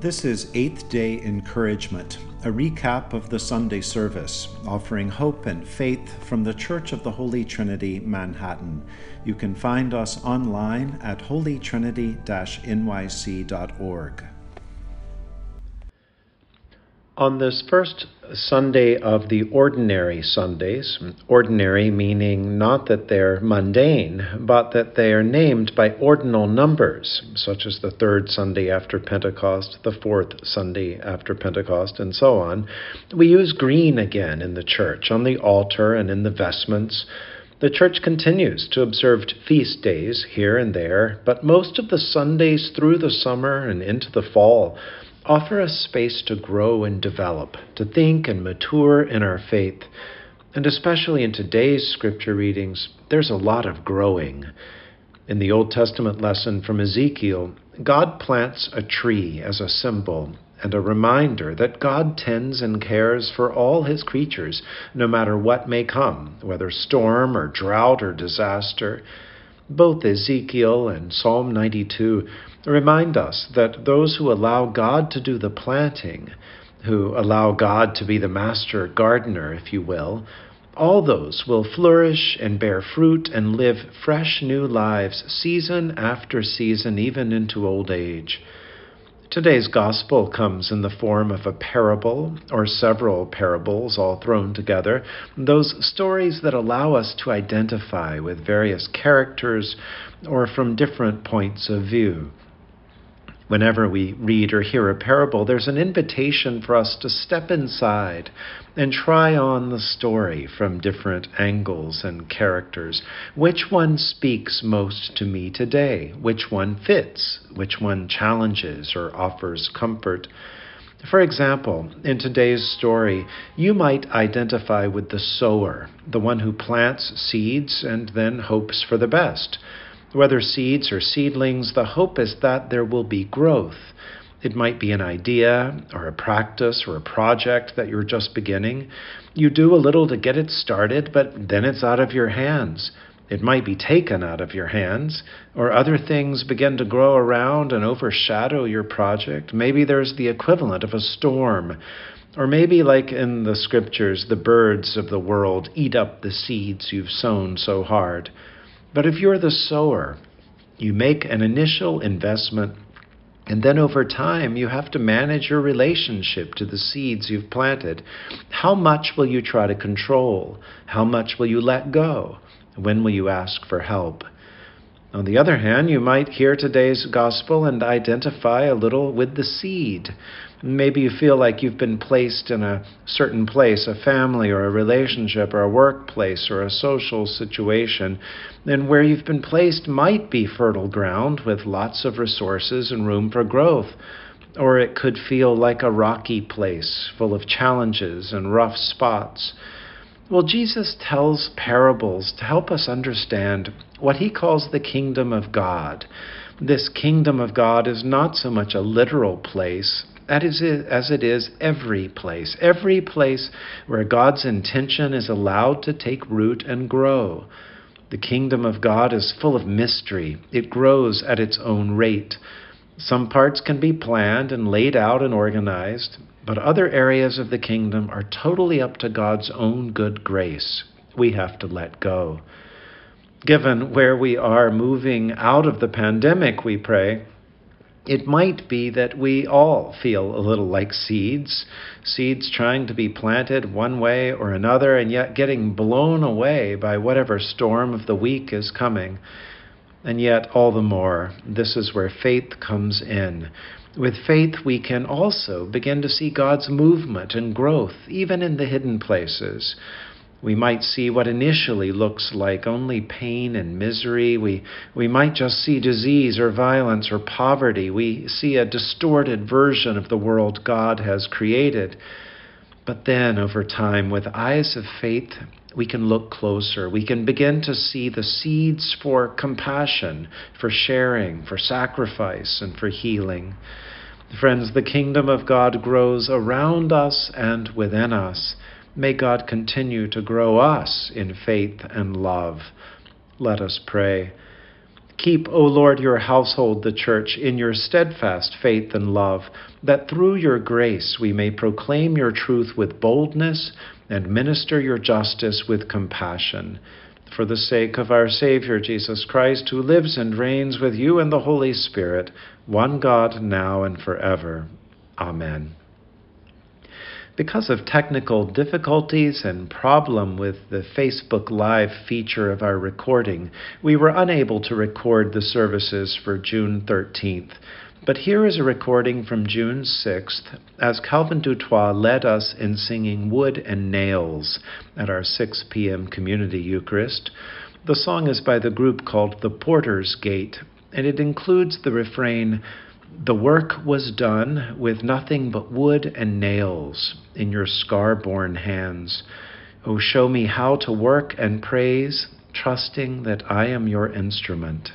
This is Eighth Day Encouragement, a recap of the Sunday service, offering hope and faith from the Church of the Holy Trinity, Manhattan. You can find us online at holytrinity nyc.org. On this first Sunday of the ordinary Sundays, ordinary meaning not that they're mundane, but that they are named by ordinal numbers, such as the third Sunday after Pentecost, the fourth Sunday after Pentecost, and so on, we use green again in the church, on the altar and in the vestments. The church continues to observe feast days here and there, but most of the Sundays through the summer and into the fall offer us space to grow and develop, to think and mature in our faith. And especially in today's scripture readings, there's a lot of growing. In the Old Testament lesson from Ezekiel, God plants a tree as a symbol and a reminder that God tends and cares for all his creatures, no matter what may come, whether storm or drought or disaster. Both Ezekiel and Psalm 92 remind us that those who allow God to do the planting, who allow God to be the master gardener, if you will, all those will flourish and bear fruit and live fresh new lives season after season, even into old age. Today's gospel comes in the form of a parable or several parables all thrown together, those stories that allow us to identify with various characters or from different points of view whenever we read or hear a parable, there's an invitation for us to step inside and try on the story from different angles and characters. Which one speaks most to me today? Which one fits? Which one challenges or offers comfort? For example, in today's story, you might identify with the sower, the one who plants seeds and then hopes for the best. Whether seeds or seedlings, the hope is that there will be growth. It might be an idea or a practice or a project that you're just beginning. You do a little to get it started, but then it's out of your hands. It might be taken out of your hands, or other things begin to grow around and overshadow your project. Maybe there's the equivalent of a storm. Or maybe, like in the scriptures, the birds of the world eat up the seeds you've sown so hard. But if you're the sower, you make an initial investment, and then over time, you have to manage your relationship to the seeds you've planted. How much will you try to control? How much will you let go? When will you ask for help? On the other hand, you might hear today's gospel and identify a little with the seed. Maybe you feel like you've been placed in a certain place, a family or a relationship or a workplace or a social situation, and where you've been placed might be fertile ground with lots of resources and room for growth. Or it could feel like a rocky place full of challenges and rough spots. Well, Jesus tells parables to help us understand what he calls the kingdom of God. This kingdom of God is not so much a literal place that is as it is every place, every place where God's intention is allowed to take root and grow. The kingdom of God is full of mystery, it grows at its own rate. Some parts can be planned and laid out and organized, but other areas of the kingdom are totally up to God's own good grace. We have to let go. Given where we are moving out of the pandemic, we pray, it might be that we all feel a little like seeds, seeds trying to be planted one way or another, and yet getting blown away by whatever storm of the week is coming. And yet, all the more, this is where faith comes in. With faith, we can also begin to see God's movement and growth, even in the hidden places. We might see what initially looks like only pain and misery. We, we might just see disease or violence or poverty. We see a distorted version of the world God has created. But then, over time, with eyes of faith, we can look closer. We can begin to see the seeds for compassion, for sharing, for sacrifice, and for healing. Friends, the kingdom of God grows around us and within us. May God continue to grow us in faith and love. Let us pray. Keep, O Lord, your household, the church, in your steadfast faith and love, that through your grace we may proclaim your truth with boldness and minister your justice with compassion. For the sake of our Savior Jesus Christ, who lives and reigns with you in the Holy Spirit, one God, now and forever. Amen. Because of technical difficulties and problem with the Facebook Live feature of our recording, we were unable to record the services for June 13th. But here is a recording from June 6th as Calvin Dutoit led us in singing Wood and Nails at our 6 p.m. Community Eucharist. The song is by the group called The Porter's Gate, and it includes the refrain, the work was done with nothing but wood and nails in your scar born hands. Oh, show me how to work and praise, trusting that I am your instrument.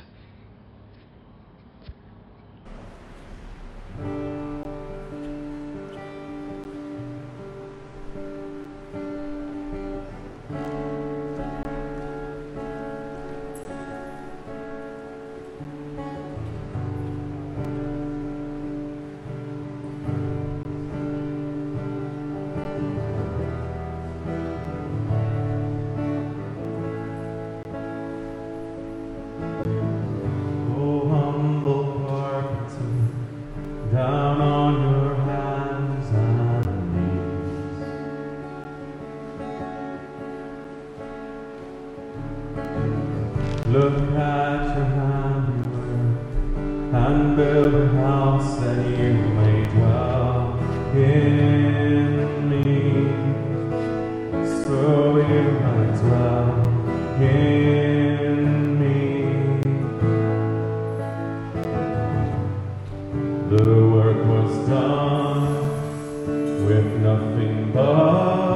Look at your handiwork and build a house that you may dwell in me. So you might dwell in me. The work was done with nothing but.